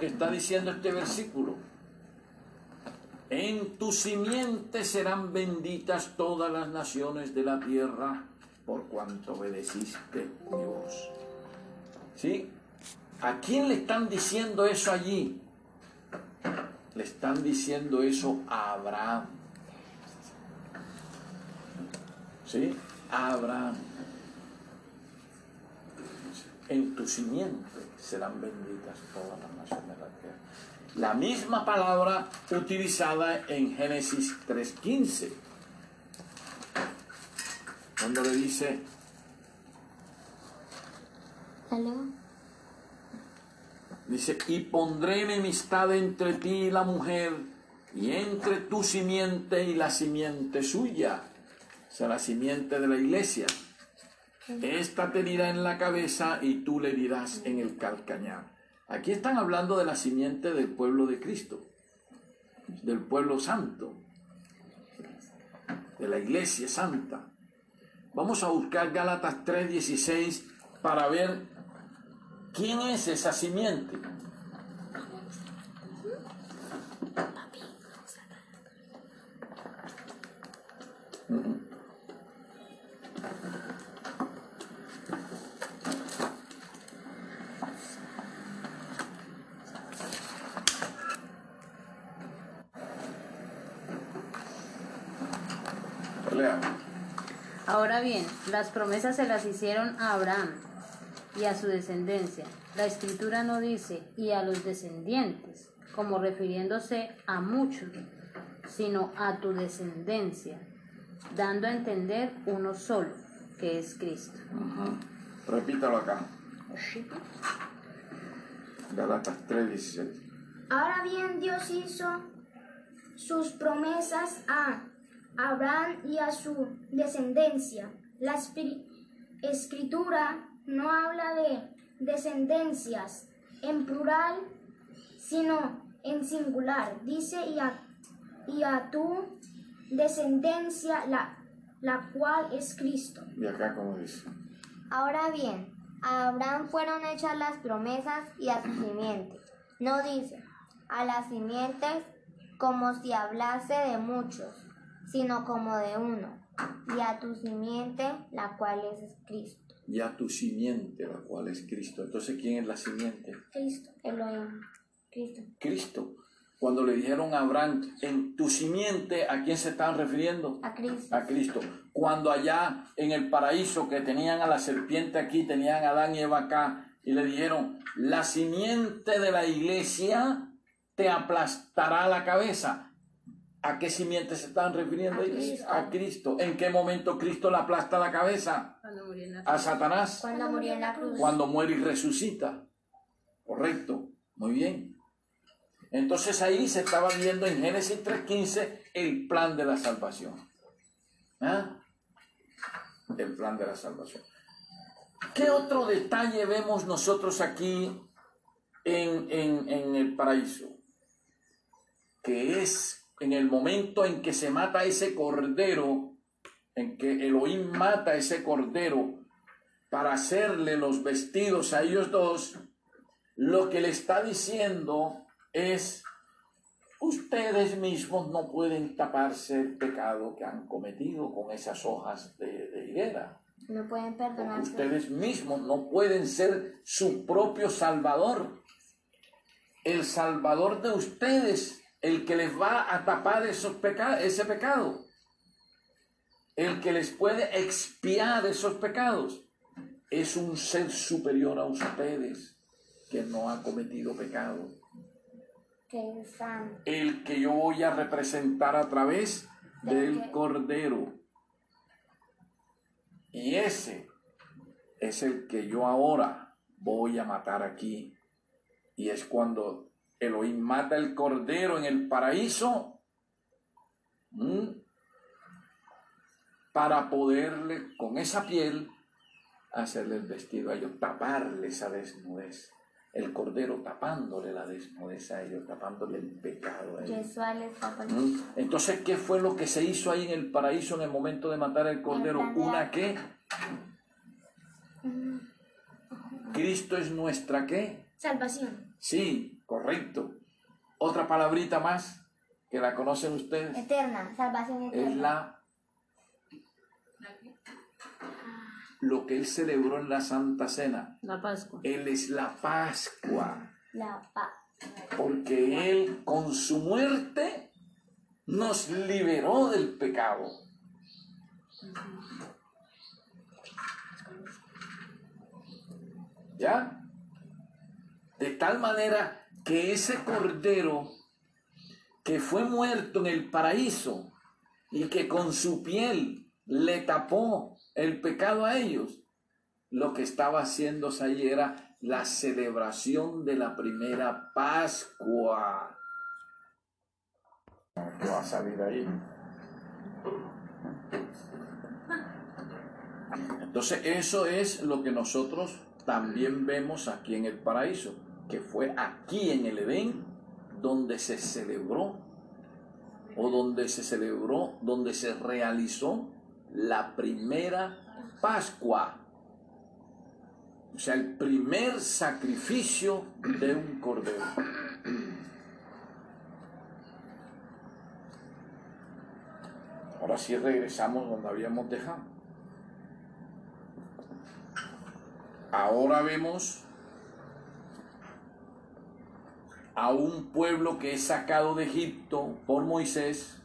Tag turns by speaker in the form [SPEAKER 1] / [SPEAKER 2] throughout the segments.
[SPEAKER 1] que está diciendo este versículo. En tu simiente serán benditas todas las naciones de la tierra por cuanto obedeciste mi voz. ¿Sí? ¿A quién le están diciendo eso allí? Le están diciendo eso a Abraham. ¿Sí? A Abraham. En tu simiente serán benditas todas las naciones de la tierra. La misma palabra utilizada en Génesis 3.15, cuando le dice, dice, y pondré enemistad entre ti y la mujer, y entre tu simiente y la simiente suya, o sea, la simiente de la iglesia. Esta te dirá en la cabeza y tú le dirás en el calcañar. Aquí están hablando de la simiente del pueblo de Cristo, del pueblo santo, de la iglesia santa. Vamos a buscar Gálatas 3:16 para ver quién es esa simiente.
[SPEAKER 2] Ahora bien, las promesas se las hicieron a Abraham y a su descendencia. La escritura no dice y a los descendientes, como refiriéndose a muchos, sino a tu descendencia, dando a entender uno solo, que es Cristo.
[SPEAKER 1] Repítalo acá. Galatas 3:16.
[SPEAKER 3] Ahora bien, Dios hizo sus promesas a Abraham y a su descendencia. La escritura no habla de descendencias en plural, sino en singular. Dice y a, y a tu descendencia, la, la cual es Cristo.
[SPEAKER 1] ¿Y acá cómo dice?
[SPEAKER 4] Ahora bien, a Abraham fueron hechas las promesas y a su simiente. No dice a las simientes como si hablase de muchos sino como de uno, y a tu simiente, la cual es Cristo.
[SPEAKER 1] Y a tu simiente, la cual es Cristo. Entonces, ¿quién es la simiente?
[SPEAKER 4] Cristo, Elohim, Cristo.
[SPEAKER 1] Cristo. Cuando le dijeron a Abraham, en tu simiente, ¿a quién se estaban refiriendo?
[SPEAKER 4] A Cristo.
[SPEAKER 1] A Cristo. Cuando allá en el paraíso que tenían a la serpiente aquí, tenían a Adán y Eva acá, y le dijeron, la simiente de la iglesia te aplastará la cabeza. ¿A qué simiente se están refiriendo? A Cristo. ¿En qué momento Cristo le aplasta la cabeza? A Satanás.
[SPEAKER 4] Cuando murió en la cruz.
[SPEAKER 1] Cuando muere y resucita. Correcto. Muy bien. Entonces ahí se estaba viendo en Génesis 3.15 el plan de la salvación. ¿Ah? El plan de la salvación. ¿Qué otro detalle vemos nosotros aquí en, en el paraíso? Que es en el momento en que se mata ese cordero, en que Elohim mata ese cordero para hacerle los vestidos a ellos dos, lo que le está diciendo es, ustedes mismos no pueden taparse el pecado que han cometido con esas hojas de, higuera.
[SPEAKER 4] No pueden perdonarse.
[SPEAKER 1] Ustedes mismos no pueden ser su propio salvador. El salvador de ustedes el que les va a tapar esos ese pecado, el que les puede expiar esos pecados, es un ser superior a ustedes que no ha cometido pecado. El que yo voy a representar a través del Cordero. Y ese es el que yo ahora voy a matar aquí. Y es cuando Elohim mata el cordero en el paraíso para poderle con esa piel hacerle el vestido a ellos, taparle esa desnudez. El cordero tapándole la desnudez a ellos, tapándole el pecado a ellos. Entonces, ¿qué fue lo que se hizo ahí en el paraíso en el momento de matar el cordero? ¿Una qué? Cristo es nuestra qué?
[SPEAKER 3] Salvación.
[SPEAKER 1] Sí, correcto. Otra palabrita más que la conocen ustedes
[SPEAKER 4] Eterna, salvación
[SPEAKER 1] es
[SPEAKER 4] eterna.
[SPEAKER 1] la lo que él celebró en la Santa Cena.
[SPEAKER 2] La Pascua.
[SPEAKER 1] Él es la Pascua,
[SPEAKER 4] La paz.
[SPEAKER 1] porque él con su muerte nos liberó del pecado. ¿Ya? De tal manera que ese cordero que fue muerto en el paraíso y que con su piel le tapó el pecado a ellos, lo que estaba haciéndose ahí era la celebración de la primera Pascua. ¿Qué va a salir ahí? Entonces eso es lo que nosotros también vemos aquí en el paraíso, que fue aquí en el Edén donde se celebró o donde se celebró, donde se realizó la primera Pascua. O sea, el primer sacrificio de un cordero. Ahora sí regresamos donde habíamos dejado. Ahora vemos a un pueblo que es sacado de Egipto por Moisés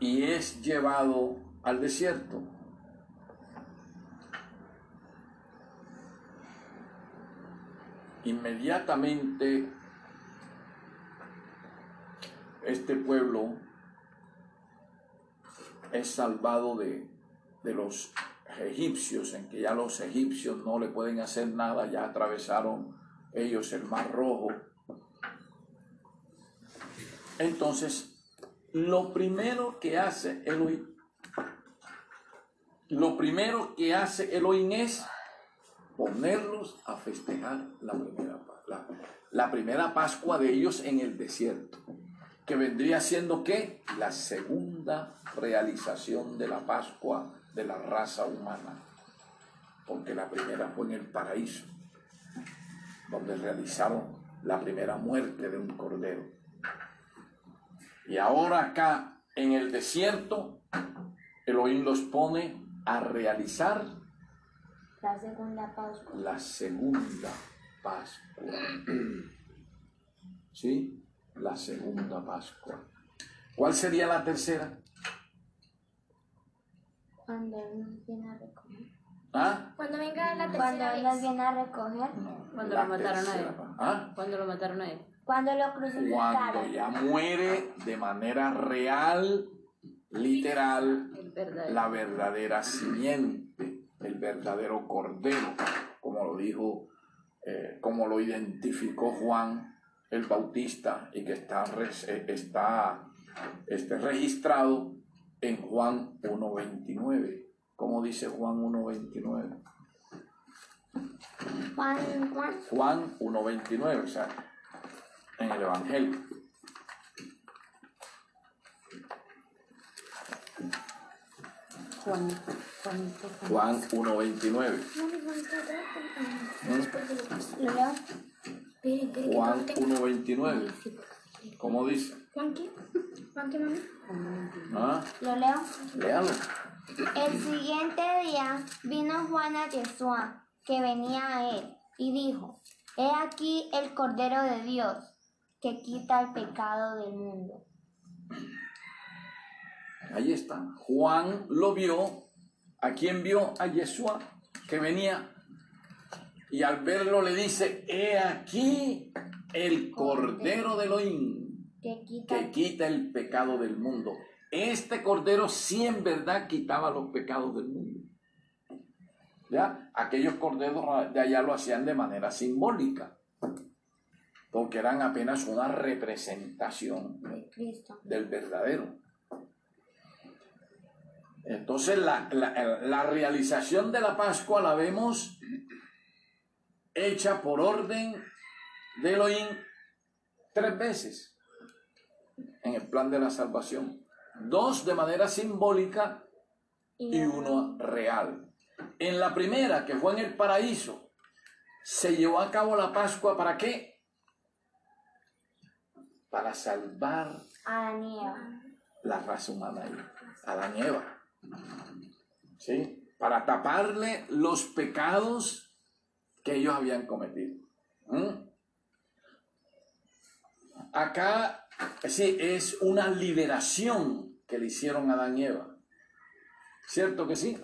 [SPEAKER 1] y es llevado al desierto. Inmediatamente este pueblo es salvado de, de los egipcios, en que ya los egipcios no le pueden hacer nada, ya atravesaron ellos el mar rojo. Entonces, lo primero que hace Elohim, lo primero que hace Elohim es ponerlos a festejar la primera, la primera Pascua de ellos en el desierto, que vendría siendo que la segunda realización de la Pascua de la raza humana, porque la primera fue en el paraíso, donde realizaron la primera muerte de un cordero. Y ahora acá en el desierto, Elohim los pone a realizar
[SPEAKER 4] La segunda Pascua.
[SPEAKER 1] la segunda Pascua. ¿Sí? La segunda Pascua. ¿Cuál sería la tercera?
[SPEAKER 4] Cuando Él nos viene a recoger.
[SPEAKER 1] ¿Ah?
[SPEAKER 3] Cuando venga la
[SPEAKER 4] Cuando
[SPEAKER 3] tercera
[SPEAKER 4] nos
[SPEAKER 3] vez.
[SPEAKER 4] viene a recoger.
[SPEAKER 1] No,
[SPEAKER 2] Cuando lo mataron a él.
[SPEAKER 1] ¿Ah?
[SPEAKER 2] Cuando lo mataron a él.
[SPEAKER 4] Cuando lo
[SPEAKER 1] Cuando
[SPEAKER 4] crucificaron.
[SPEAKER 1] ya muere de manera real, literal, la verdadera simiente, el verdadero cordero, como lo dijo, eh, como lo identificó Juan el Bautista y que está, eh, está este, registrado en Juan 1.29. ¿Cómo dice Juan 1.29?
[SPEAKER 4] Juan, Juan.
[SPEAKER 1] Juan 1.29, o sea, en el Evangelio.
[SPEAKER 2] Juanito, Juanito.
[SPEAKER 1] Juan 1.29.
[SPEAKER 3] Mami, Juanito,
[SPEAKER 1] ¿Mm?
[SPEAKER 3] Después de lo que-
[SPEAKER 4] ¿Lo leo?
[SPEAKER 3] Espere, espere, que
[SPEAKER 1] Juan
[SPEAKER 3] no tengo-
[SPEAKER 1] 1.29. ¿Cómo dice?
[SPEAKER 3] ¿Juan qué? ¿Juan qué, mami?
[SPEAKER 1] ¿Ah?
[SPEAKER 4] ¿Lo leo?
[SPEAKER 1] Léalo.
[SPEAKER 4] El siguiente día vino Juan a Yeshua, que venía a él, y dijo, He aquí el Cordero de Dios, que quita el pecado del mundo.
[SPEAKER 1] Ahí está. Juan lo vio. ¿A quién vio? A Yeshua, que venía. Y al verlo le dice, he aquí el Cordero de Elohim,
[SPEAKER 4] Que quita
[SPEAKER 1] que quita el pecado del mundo. Este Cordero sí en verdad quitaba los pecados del mundo. ¿Ya? Aquellos corderos de allá lo hacían de manera simbólica, porque eran apenas una representación
[SPEAKER 4] Cristo.
[SPEAKER 1] del verdadero. Entonces la, la- la realización de la Pascua la vemos hecha por orden de Elohim tres veces en el plan de la salvación. Dos de manera simbólica y uno real. En la primera, que fue en el paraíso, se llevó a cabo la Pascua para qué? Para salvar
[SPEAKER 4] y Eva.
[SPEAKER 1] la raza humana ahí, Adán y Eva. ¿Sí? Para taparle los pecados que ellos habían cometido. ¿Mm? Acá, sí, es una liberación que le hicieron a Adán y Eva. ¿Cierto que sí?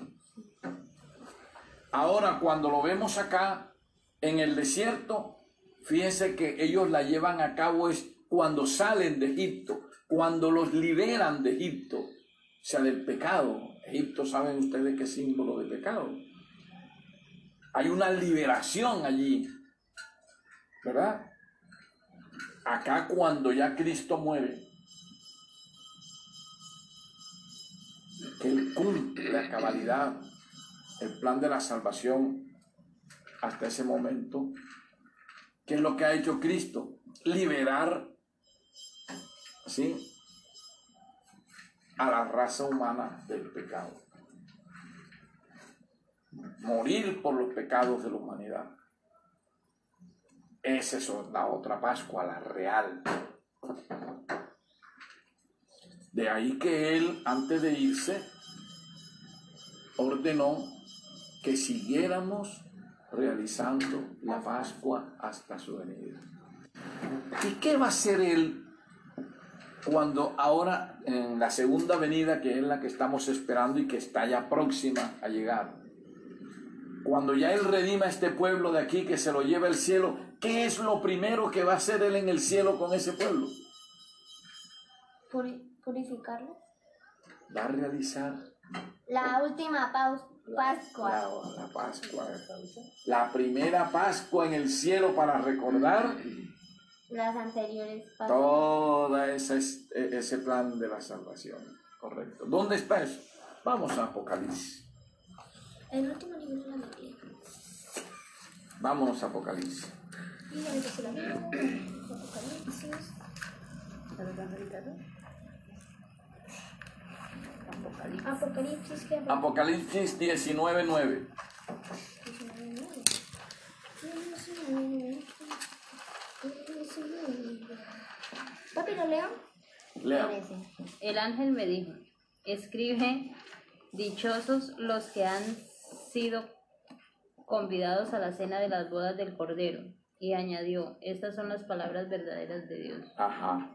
[SPEAKER 1] Ahora, cuando lo vemos acá en el desierto, fíjense que ellos la llevan a cabo es cuando salen de Egipto, cuando los liberan de Egipto, o sea, del pecado. Egipto, saben ustedes qué símbolo de pecado. Hay una liberación allí, ¿verdad? Acá cuando ya Cristo muere, que Él cumple la cabalidad, el plan de la salvación hasta ese momento, ¿qué es lo que ha hecho Cristo? Liberar, ¿sí? A la raza humana del pecado. Morir por los pecados de la humanidad. Esa es la otra Pascua, la real. De ahí que él, antes de irse, ordenó que siguiéramos realizando la Pascua hasta su venida. ¿Y qué va a hacer él cuando ahora en la segunda venida, que es la que estamos esperando y que está ya próxima a llegar? Cuando ya él redima a este pueblo de aquí, que se lo lleva al cielo, ¿qué es lo primero que va a hacer él en el cielo con ese pueblo?
[SPEAKER 4] Puri- purificarlo.
[SPEAKER 1] Va a realizar
[SPEAKER 4] La última Pascua.
[SPEAKER 1] la, la Pascua. La primera Pascua en el cielo para recordar
[SPEAKER 4] Las anteriores Pascuas.
[SPEAKER 1] toda esa, es- e- ese plan de la salvación. Correcto. ¿Dónde está eso? Vamos a Apocalipsis.
[SPEAKER 3] El último libro de la.
[SPEAKER 1] Vámonos a Apocalipsis.
[SPEAKER 3] Apocalipsis. Apocalipsis que
[SPEAKER 1] Apocalipsis 19, 9.
[SPEAKER 3] Papi, ¿lo leo?
[SPEAKER 1] Lea.
[SPEAKER 4] Parece.
[SPEAKER 2] El ángel me dijo, escribe, dichosos los que han sido convidados a la cena de las bodas del Cordero. Y añadió, estas son las palabras verdaderas de Dios.
[SPEAKER 1] Ajá.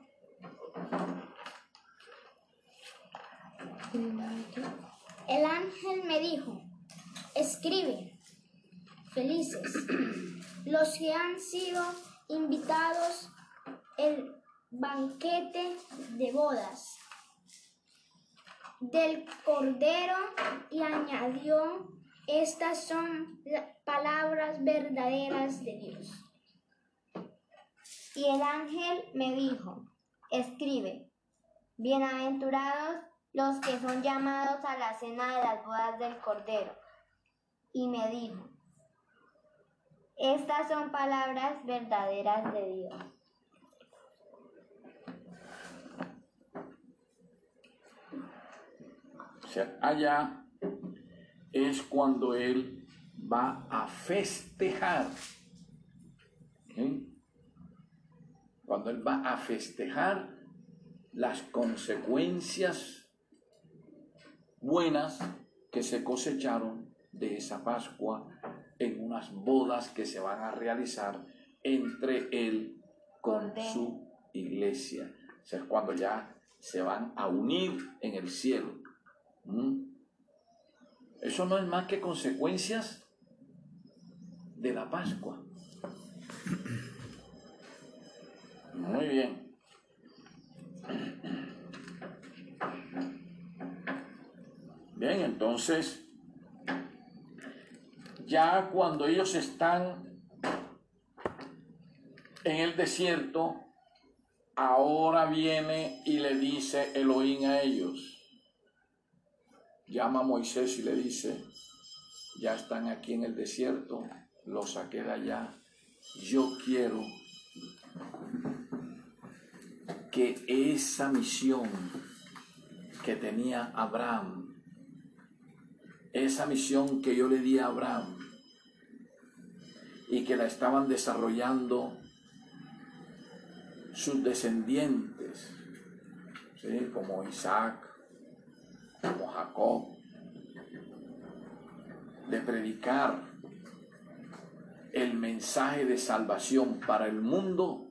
[SPEAKER 3] El ángel me dijo, escribe, felices los que han sido invitados el banquete de bodas del Cordero y añadió, estas son palabras verdaderas de Dios.
[SPEAKER 4] Y el ángel me dijo, escribe, bienaventurados los que son llamados a la cena de las bodas del Cordero. Y me dijo, estas son palabras verdaderas de Dios.
[SPEAKER 1] Allá es cuando él va a festejar. Cuando él va a festejar las consecuencias buenas que se cosecharon de esa Pascua en unas bodas que se van a realizar entre él con su iglesia. O sea, es cuando ya se van a unir en el cielo. ¿Mm? Eso no es más que consecuencias de la Pascua. Muy bien. Bien, entonces, ya cuando ellos están en el desierto, ahora viene y le dice Elohim a ellos. Llama a Moisés y le dice, ya están aquí en el desierto, los saqué de allá. Yo quiero que esa misión que tenía Abraham esa misión que yo le di a Abraham y que la estaban desarrollando sus descendientes, ¿sí? como Isaac, como Jacob, de predicar el mensaje de salvación para el mundo,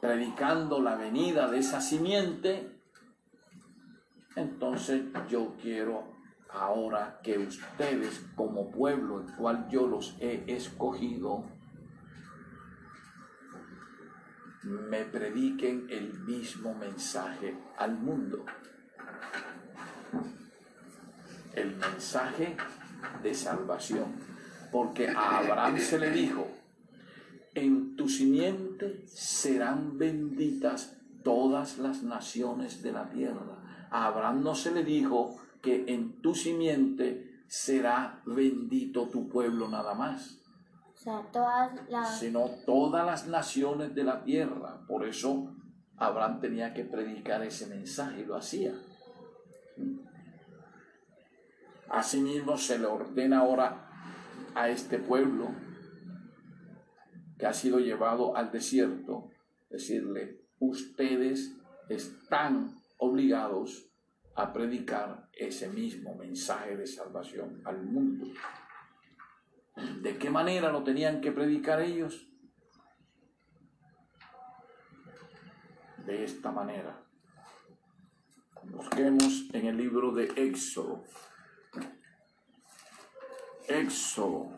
[SPEAKER 1] predicando la venida de esa simiente, entonces yo quiero ahora que ustedes como pueblo, el cual yo los he escogido, me prediquen el mismo mensaje al mundo. El mensaje de salvación. Porque a Abraham se le dijo, en tu simiente serán benditas todas las naciones de la tierra. A Abraham no se le dijo que en tu simiente será bendito tu pueblo nada más.
[SPEAKER 4] O sea, todas las...
[SPEAKER 1] Sino todas las naciones de la tierra. Por eso Abraham tenía que predicar ese mensaje y lo hacía. Asimismo se le ordena ahora a este pueblo que ha sido llevado al desierto, decirle, ustedes están obligados a predicar ese mismo mensaje de salvación al mundo. ¿De qué manera lo tenían que predicar ellos? De esta manera. Busquemos en el libro de Éxodo. Éxodo.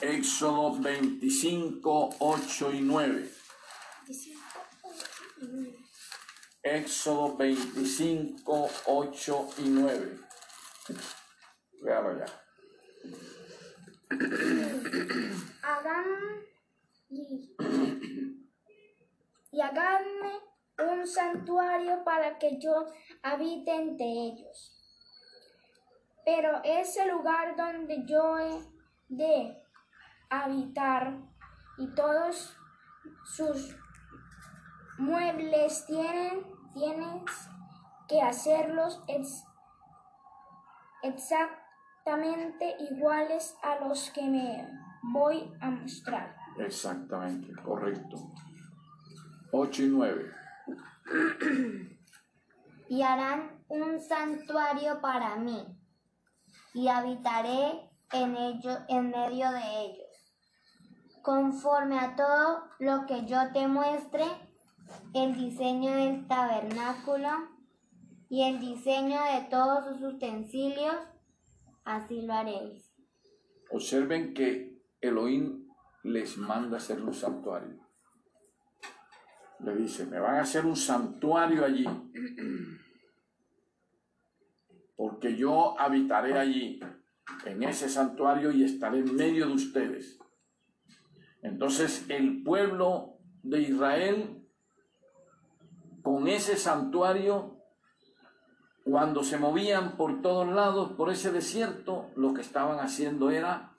[SPEAKER 1] Éxodo 25, 8 y 9. Éxodo 25, 8 y 9. Véalo ya.
[SPEAKER 3] Hagan y, y háganme un santuario para que yo habite entre ellos. Pero ese lugar donde yo he de habitar y todos sus muebles tienen, tienes que hacerlos ex- exactamente iguales a los que me voy a mostrar.
[SPEAKER 1] Exactamente, correcto. 8 y 9.
[SPEAKER 4] Y harán un santuario para mí, y habitaré en ello, en medio de ellos. Conforme a todo lo que yo te muestre, el diseño del tabernáculo y el diseño de todos sus utensilios, así lo haréis.
[SPEAKER 1] Observen que Elohim les manda hacer un santuario. Le dice, me van a hacer un santuario allí. Porque yo habitaré allí, en ese santuario, y estaré en medio de ustedes. Entonces el pueblo de Israel, con ese santuario, cuando se movían por todos lados, por ese desierto, lo que estaban haciendo era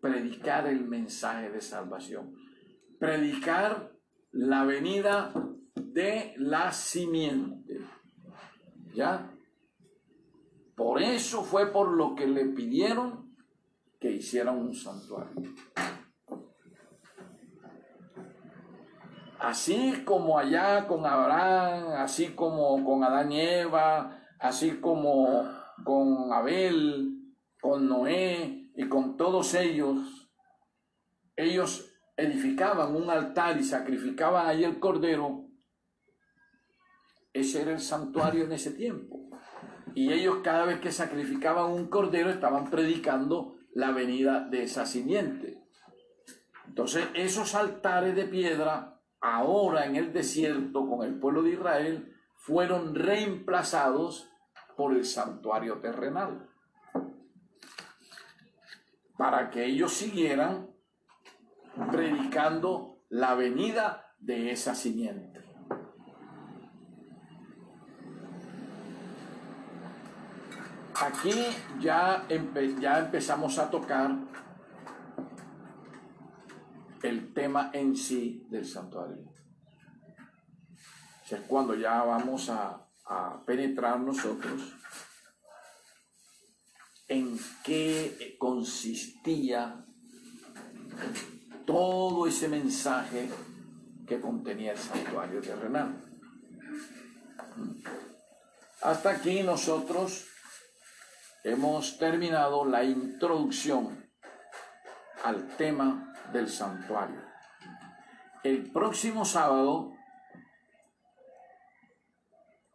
[SPEAKER 1] predicar el mensaje de salvación. Predicar la venida de la simiente. ¿Ya? Por eso fue por lo que le pidieron que hicieran un santuario. Así como allá con Abraham, así como con Adán y Eva, así como con Abel, con Noé y con todos ellos, ellos edificaban un altar y sacrificaban ahí el cordero. Ese era el santuario en ese tiempo. Y ellos cada vez que sacrificaban un cordero estaban predicando la venida de esa simiente. Entonces esos altares de piedra, ahora en el desierto con el pueblo de Israel, fueron reemplazados por el santuario terrenal. Para que ellos siguieran predicando la venida de esa simiente. Aquí ya, empe- ya empezamos a tocar el tema en sí del santuario. es cuando ya vamos a, a penetrar nosotros en qué consistía todo ese mensaje que contenía el santuario terrenal. Hasta aquí nosotros hemos terminado la introducción al tema del santuario. El próximo sábado,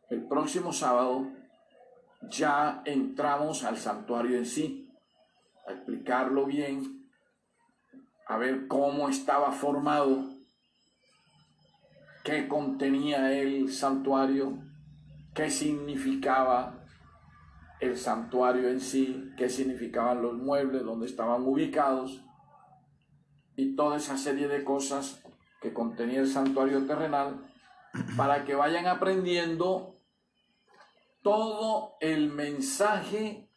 [SPEAKER 1] el próximo sábado ya entramos al santuario en sí, a explicarlo bien, a ver cómo estaba formado, qué contenía el santuario, qué significaba el santuario en sí, qué significaban los muebles, dónde estaban ubicados y toda esa serie de cosas que contenía el santuario terrenal para que vayan aprendiendo todo el mensaje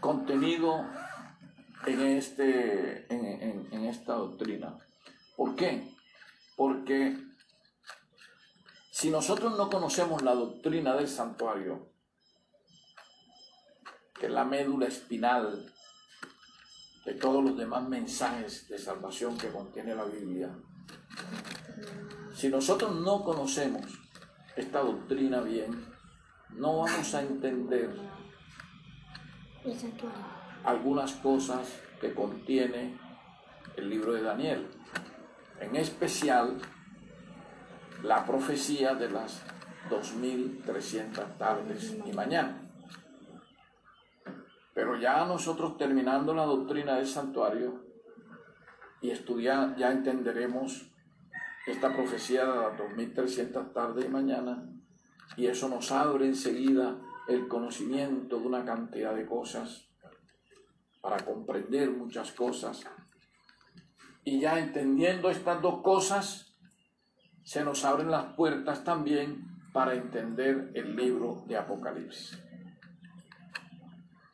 [SPEAKER 1] contenido en, este, en, esta doctrina. ¿Por qué? Porque si nosotros no conocemos la doctrina del santuario, que es la médula espinal de todos los demás mensajes de salvación que contiene la Biblia, si nosotros no conocemos esta doctrina bien, no vamos a entender algunas cosas que contiene el libro de Daniel. En especial, la profecía de las 2300 tardes y mañanas. Pero ya nosotros terminando la doctrina del santuario y estudiar, ya entenderemos esta profecía de las 2300 tardes y mañana y eso nos abre enseguida el conocimiento de una cantidad de cosas para comprender muchas cosas. Y ya entendiendo estas dos cosas, se nos abren las puertas también para entender el libro de Apocalipsis.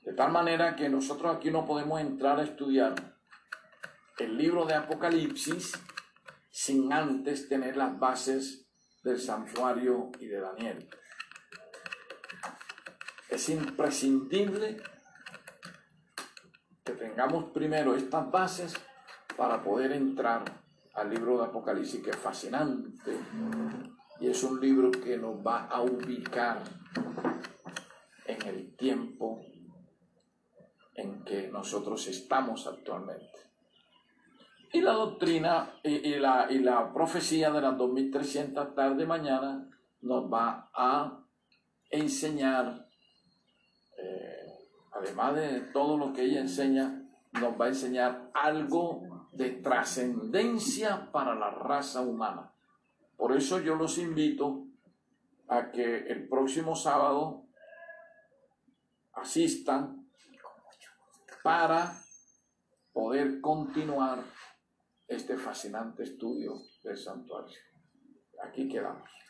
[SPEAKER 1] De tal manera que nosotros aquí no podemos entrar a estudiar el libro de Apocalipsis sin antes tener las bases del santuario y de Daniel. Es imprescindible que tengamos primero estas bases para poder entrar al libro de Apocalipsis, que es fascinante. Y es un libro que nos va a ubicar en el tiempo en que nosotros estamos actualmente. Y la doctrina y, la, y la profecía de las 2300 tarde mañana nos va a enseñar, además de todo lo que ella enseña, nos va a enseñar algo de trascendencia para la raza humana. Por eso yo los invito a que el próximo sábado asistan para poder continuar este fascinante estudio del santuario. Aquí quedamos.